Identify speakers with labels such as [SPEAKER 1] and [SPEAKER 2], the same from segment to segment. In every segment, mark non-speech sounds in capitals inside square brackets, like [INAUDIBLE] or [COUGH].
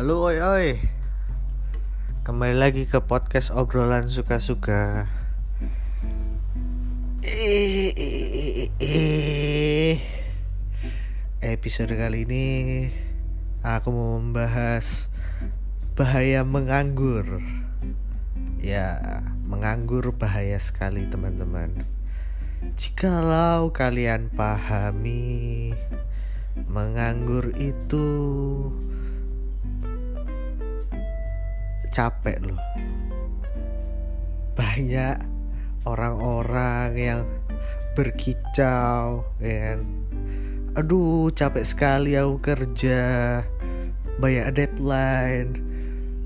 [SPEAKER 1] Halo oi oi. Kembali lagi ke podcast obrolan suka-suka. Episode kali ini Aku mau membahas Bahaya menganggur. Ya Menganggur bahaya sekali teman-teman. Jikalau kalian pahami Menganggur itu capek loh. Banyak orang-orang yang berkicau ya kan? Aduh capek sekali aku kerja. Banyak deadline.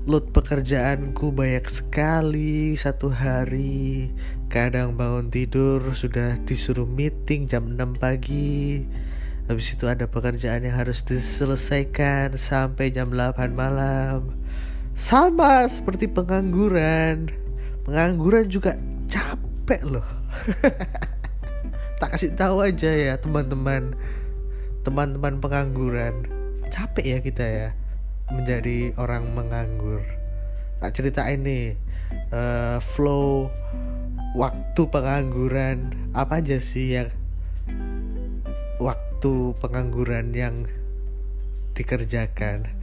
[SPEAKER 1] Load pekerjaanku banyak sekali satu hari. Kadang bangun tidur sudah disuruh meeting jam 6 pagi. Habis itu ada pekerjaan yang harus diselesaikan sampai jam 8 malam sama seperti pengangguran. Pengangguran juga capek loh. [LAUGHS] Tak kasih tahu aja ya teman-teman. Teman-teman pengangguran. Capek ya kita ya menjadi orang menganggur. Tak ceritain nih uh, flow waktu pengangguran apa aja sih yang waktu pengangguran yang dikerjakan.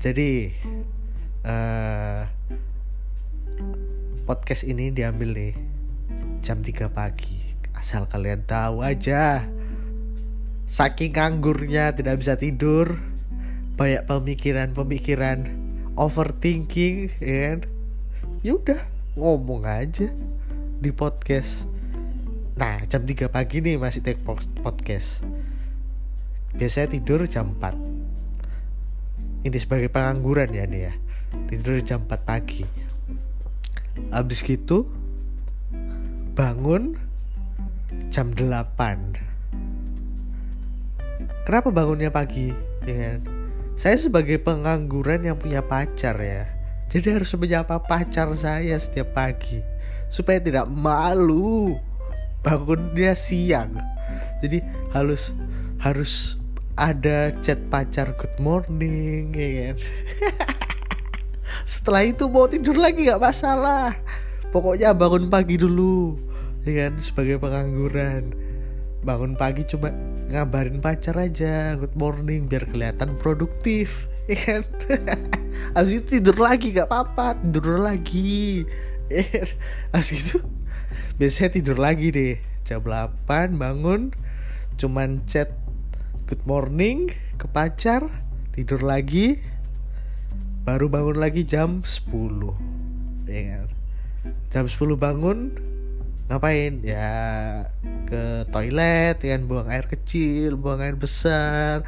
[SPEAKER 1] Jadi uh, podcast ini diambil nih jam 3 pagi. Asal kalian tahu aja. Saking nganggurnya tidak bisa tidur banyak pemikiran-pemikiran overthinking ya kan? Ya udah ngomong aja di podcast. Nah jam 3 pagi nih masih take podcast. Biasanya tidur jam 4 ini sebagai pengangguran ya nih ya tidur jam 4 pagi. Habis gitu bangun jam 8 kenapa bangunnya pagi? Ya kan? Saya sebagai pengangguran yang punya pacar ya. Jadi harus menyapa pacar saya setiap pagi. Supaya tidak malu bangunnya siang. Jadi harus harus ada chat pacar good morning ya kan [LAUGHS] setelah itu mau tidur lagi nggak masalah. Pokoknya bangun pagi dulu ya kan sebagai pengangguran. Bangun pagi cuma ngabarin pacar aja good morning biar kelihatan produktif ya kan? [LAUGHS] Habis itu tidur lagi nggak apa-apa tidur lagi. Ya kan? habis itu biasanya tidur lagi deh. Jam 8 bangun cuman chat good morning ke pacar tidur lagi baru bangun lagi jam 10 ya kan? Jam 10 bangun ngapain? Ya ke toilet ya kan? Buang air kecil buang air besar.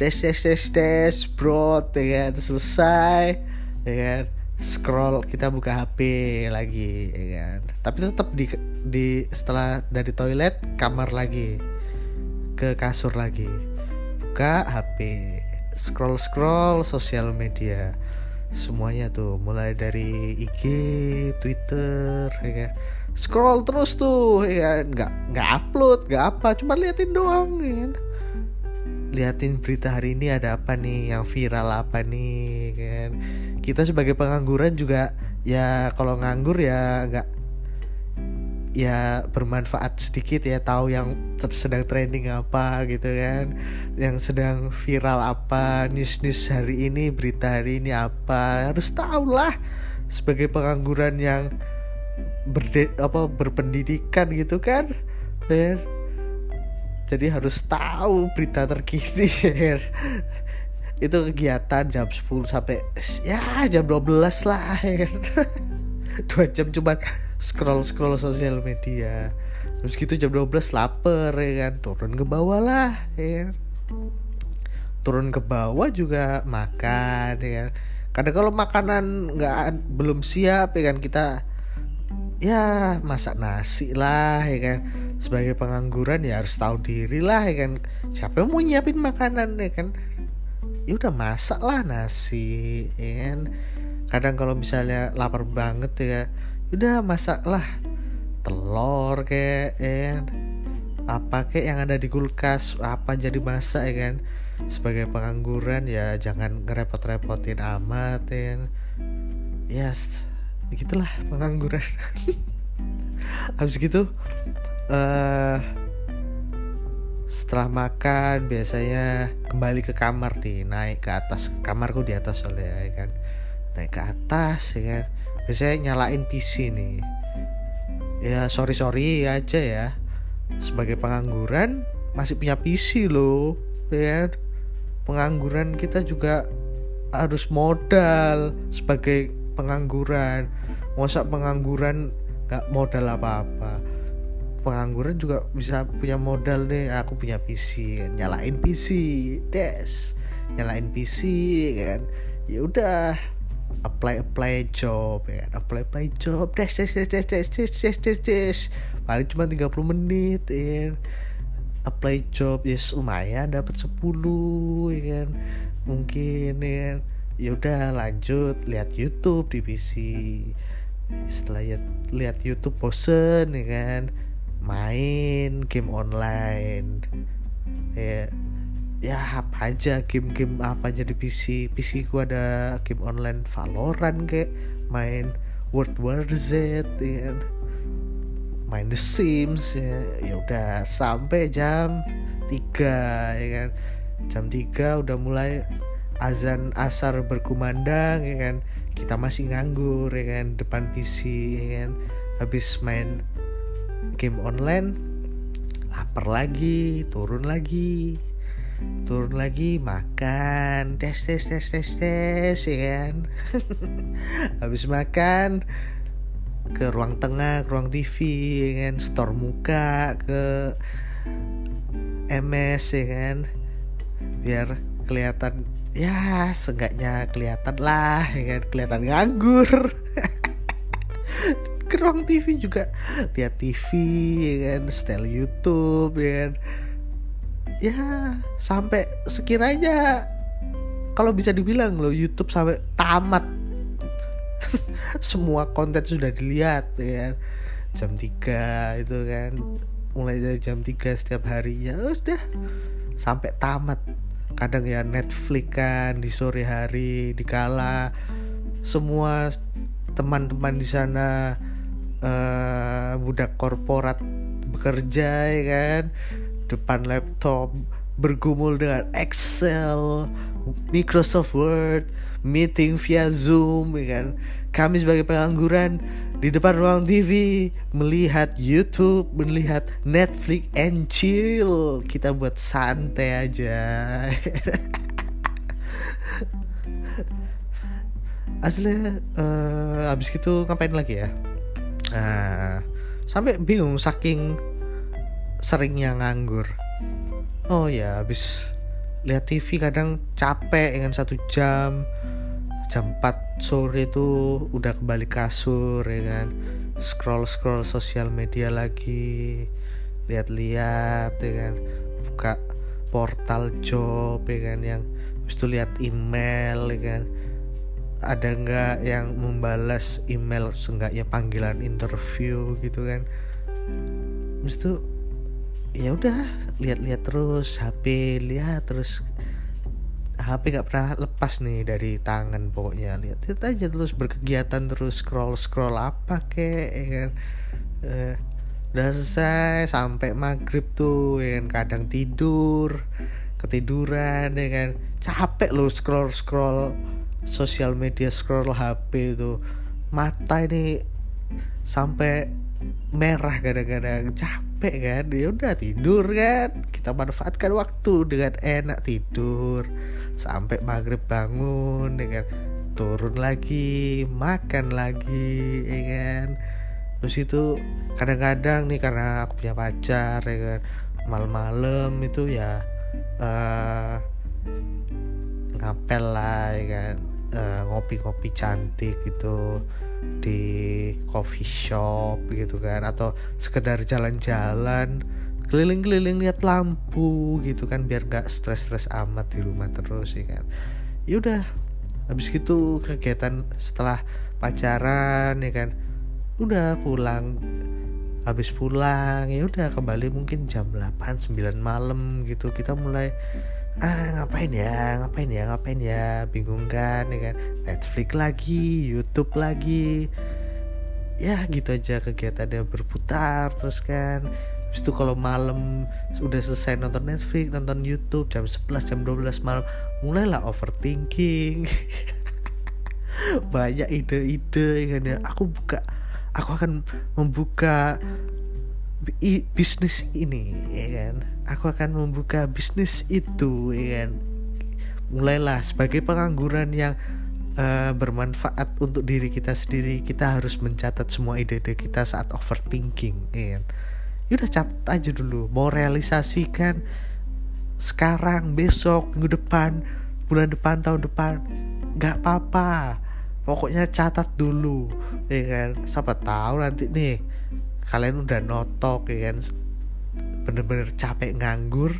[SPEAKER 1] Tes tes tes tes bro ya kan? Selesai ya kan? Scroll kita buka HP lagi ya kan? Tapi tetap di di setelah dari toilet kamar lagi. Ke kasur lagi. Buka HP scroll scroll sosial media semuanya tuh mulai dari IG, Twitter, ya kan. Scroll terus tuh, ya. Nggak nggak upload, nggak apa, cuma liatin doang, ya kan. Liatin berita hari ini ada apa nih, yang viral apa nih, ya kan. Kita sebagai pengangguran juga ya kalau nganggur ya nggak ya bermanfaat sedikit ya tahu yang sedang trending apa gitu kan yang sedang viral apa news news hari ini berita hari ini apa harus tahu lah sebagai pengangguran yang berde apa berpendidikan gitu kan ya jadi harus tahu berita terkini [LAUGHS] ya itu kegiatan jam 10 sampai ya jam 12 lah ya [LAUGHS] dua jam cuman scroll scroll sosial media. Terus gitu jam 12 lapar ya kan? Turun ke bawah lah ya kan? Turun ke bawah juga makan ya kan? Kadang kalau makanan nggak belum siap ya kan? Kita ya masak nasi lah ya kan? Sebagai pengangguran ya harus tahu diri lah ya kan? Siapa yang mau nyiapin makanan ya kan? Ya udah masak lah nasi ya kan? Kadang kalau misalnya lapar banget ya udah masak lah telur kayak ya kan? Apa kayak yang ada di kulkas apa jadi masak ya kan? Sebagai pengangguran ya jangan ngerepot-repotin amat ya yes gitulah pengangguran. [LAUGHS] Habis gitu uh, setelah makan biasanya kembali ke kamar nih naik ke atas kamarku di atas soalnya ya kan? Naik ke atas ya kan biasanya nyalain PC nih. Ya sorry sorry aja ya. Sebagai pengangguran masih punya PC loh. Ya pengangguran kita juga harus modal sebagai pengangguran. Masa pengangguran gak modal apa-apa? Pengangguran juga bisa punya modal nih. Aku punya PC nyalain PC des. Nyalain PC kan. Ya udah apply apply job ya kan? Apply apply job des des des des des des des des des. Paling cuma 30 menit ya kan. apply job yes lumayan dapat 10 ya kan? Mungkin ya kan? Ya udah lanjut lihat YouTube di PC setelah lihat lihat YouTube bosen ya kan? Main game online ya ya apa aja game-game apa aja di PC PC ku ada game online Valorant kayak main World War Z ya kan. Main The Sims ya. Ya udah sampai jam 3 ya kan. Jam 3 udah mulai azan asar berkumandang ya kan. Kita masih nganggur ya kan depan PC ya kan. Habis main game online lapar lagi turun lagi turun lagi makan. Tes tes tes tes tes ya kan? [LAUGHS] Habis makan ke ruang tengah ke ruang TV ya kan? Store muka ke MS ya kan? Biar kelihatan ya seenggaknya kelihatan lah ya kan? Kelihatan nganggur. [LAUGHS] Ke ruang TV juga. Lihat TV ya kan? Style YouTube ya kan ya sampai sekiranya kalau bisa dibilang loh YouTube sampai tamat. [LAUGHS] Semua konten sudah dilihat ya kan? Jam 3 itu kan mulai dari jam 3 setiap harinya udah sampai tamat. Kadang ya Netflix kan di sore hari dikala. Semua teman-teman di sana uh, budak korporat bekerja ya kan depan laptop bergumul dengan Excel, Microsoft Word, meeting via Zoom, ya kan? Kami sebagai pengangguran di depan ruang TV melihat YouTube, melihat Netflix and chill. Kita buat santai aja. [LAUGHS] Asli uh, abis gitu ngapain lagi ya? Nah, sampai bingung saking seringnya nganggur. Oh ya, habis lihat TV kadang capek dengan satu jam. Jam 4 sore itu udah kembali kasur ya kan? Scroll scroll sosial media lagi lihat-lihat ya kan? Buka portal job ya kan? Yang habis itu lihat email ya kan? Ada nggak yang membalas email? Seenggaknya panggilan interview gitu kan? Habis itu ya udah lihat-lihat terus HP lihat terus HP gak pernah lepas nih dari tangan pokoknya. Lihat lihat aja terus berkegiatan terus scroll scroll apa kek ya kan? Eh, udah selesai sampai maghrib tuh ya kan? Kadang tidur ketiduran ya kan? Capek loh scroll scroll sosial media scroll HP itu mata ini sampai merah kadang-kadang capek kan. Ya udah tidur kan. Kita manfaatkan waktu dengan enak tidur. Sampai maghrib bangun ya kan. Turun lagi makan lagi ya kan. Terus itu kadang-kadang nih karena aku punya pacar ya kan. Malam-malam itu ya uh, ngapel lah ya kan. Ngopi ngopi-ngopi cantik gitu di coffee shop gitu kan atau sekedar jalan-jalan keliling-keliling lihat lampu gitu kan biar nggak stres-stres amat di rumah terus ya kan. Yaudah habis gitu kegiatan setelah pacaran ya kan. Udah pulang habis pulang ya udah kembali mungkin jam 8 9 malam gitu. Kita mulai ah ngapain ya ngapain ya ngapain ya bingung kan kan Netflix lagi YouTube lagi ya gitu aja kegiatannya berputar terus kan Habis itu kalau malam sudah selesai nonton Netflix, nonton YouTube jam 11 jam 12 malam mulailah overthinking. [LAUGHS] Banyak ide-ide kan ya. Aku buka aku akan membuka bisnis ini ya kan. Aku akan membuka bisnis itu ya kan. Mulailah sebagai pengangguran yang uh, bermanfaat untuk diri kita sendiri. Kita harus mencatat semua ide-ide kita saat overthinking ya kan? Ya udah catat aja dulu. Mau realisasikan sekarang besok minggu depan bulan depan tahun depan nggak apa-apa. Pokoknya catat dulu ya kan? Siapa tahu nanti nih kalian udah notok ya kan bener-bener capek nganggur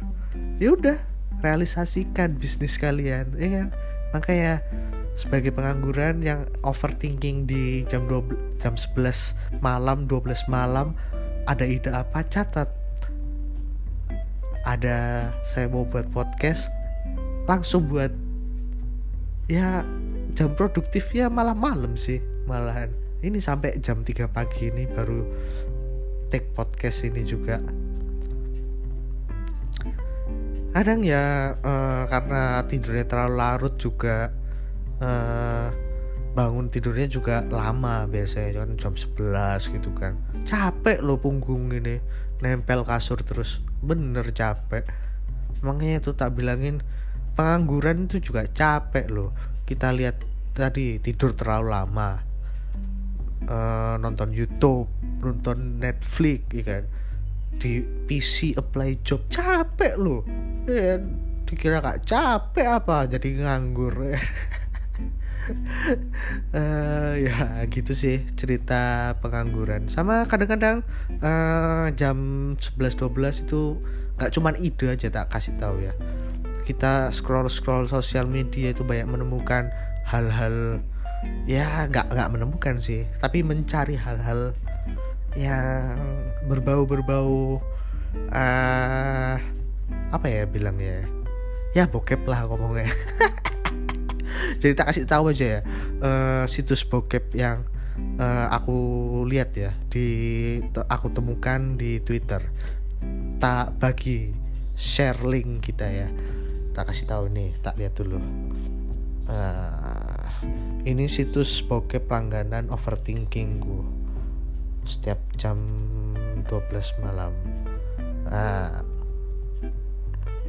[SPEAKER 1] ya udah realisasikan bisnis kalian ya kan? Makanya sebagai pengangguran yang overthinking di jam 12 jam 11 malam 12 malam ada ide apa? Catat. Ada saya mau buat podcast langsung buat. Ya jam produktif ya malam malam sih malahan. Ini sampai jam 3 pagi ini baru take podcast ini juga kadang ya uh, karena tidurnya terlalu larut juga uh, bangun tidurnya juga lama biasanya kan jam 11 gitu kan. Capek lo punggung ini nempel kasur terus. Bener capek. Makanya itu tak bilangin pengangguran itu juga capek loh. Kita lihat tadi tidur terlalu lama. Uh, nonton YouTube nonton Netflix ya kan di PC apply job. Capek loh. Ya dikira gak capek apa jadi nganggur. Uh, [LAUGHS] ya gitu sih cerita pengangguran. Sama kadang-kadang uh, jam 11-12 itu nggak cuman ide aja tak kasih tahu ya. Kita scroll scroll sosial media itu banyak menemukan hal-hal ya nggak nggak menemukan sih. Tapi mencari hal-hal yang berbau berbau uh, apa ya bilangnya? Ya bokep lah ngomongnya. [LAUGHS] Jadi tak kasih tahu aja ya uh, situs bokep yang uh, aku lihat ya di aku temukan di Twitter. Tak bagi share link kita ya. Tak kasih tahu nih tak lihat dulu. Uh, ini situs bokep langganan overthinking gue setiap jam 12 malam. Nah,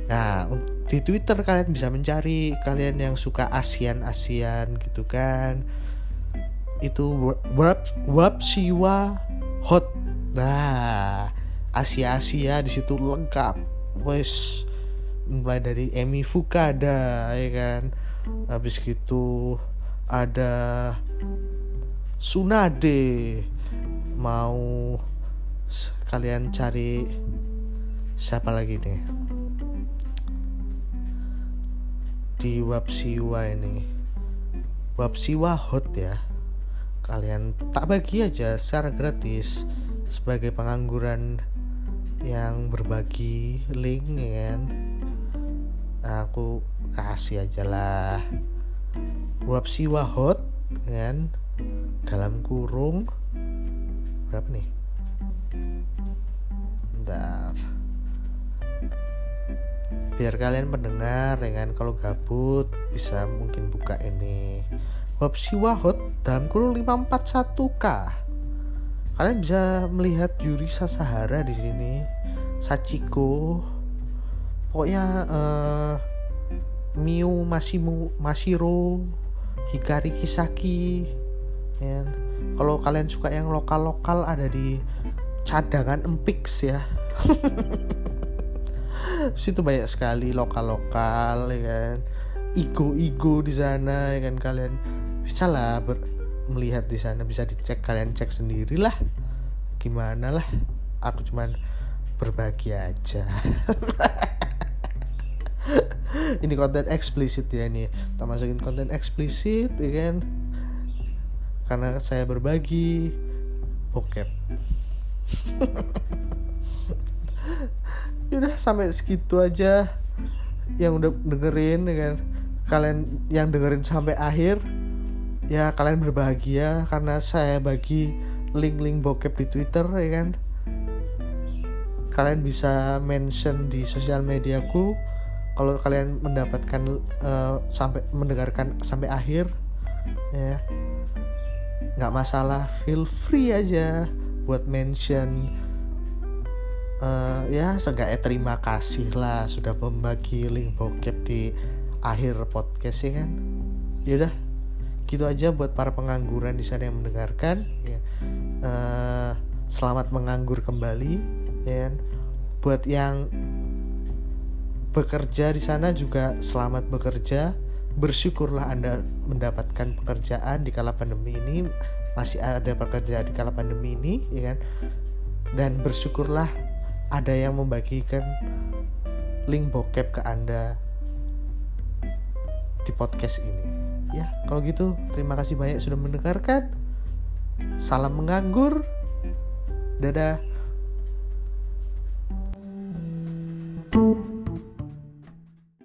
[SPEAKER 1] nah di Twitter kalian bisa mencari kalian yang suka ASEAN ASEAN gitu kan. Itu web web siwa hot. Nah Asia Asia di situ lengkap. Wes mulai dari Emi Fukada ya kan. Habis gitu ada Sunade mau kalian cari siapa lagi nih? Di Wapsiwa ini. Wapsiwa hot ya. Kalian tak bagi aja secara gratis sebagai pengangguran yang berbagi link ya kan? Aku kasih aja lah. Wapsiwa hot ya kan? Dalam kurung berapa nih? Bentar. Biar kalian mendengar dengan kalau gabut bisa mungkin buka ini. Wapsi Wahot dalam kurung 541k kalian bisa melihat Yurisa Sahara di sini. Sachiko. Pokoknya uh, Miu Masimu Masiro Hikari Kisaki ya. kalau kalian suka yang lokal-lokal ada di cadangan Empix ya. [LAUGHS] Situ banyak sekali lokal-lokal ya kan. Ego-ego di sana ya kan kalian. Bisa lah ber melihat di sana bisa dicek kalian cek sendiri lah. Gimana lah aku cuman berbagi aja. [LAUGHS] Ini konten eksplisit ya ini. Kita masukin konten eksplisit ya kan karena saya berbagi bokep. Udah sampai segitu aja yang udah dengerin ya kan? Kalian yang dengerin sampai akhir ya kalian berbahagia karena saya bagi link-link bokep di Twitter ya kan? Kalian bisa mention di sosial mediaku. Kalau kalian mendapatkan uh, sampai mendengarkan sampai akhir ya nggak masalah feel free aja buat mention uh, ya seenggaknya terima kasih lah sudah membagi link bokep di akhir podcast ya kan yaudah gitu aja buat para pengangguran di sana yang mendengarkan ya. uh, selamat menganggur kembali ya kan? buat yang bekerja di sana juga selamat bekerja bersyukurlah anda mendapatkan pekerjaan di kala pandemi ini. Masih ada pekerjaan di kala pandemi ini ya kan? Dan bersyukurlah ada yang membagikan link bokep ke anda di podcast ini. Ya kalau gitu terima kasih banyak sudah mendengarkan. Salam menganggur. Dadah. thank you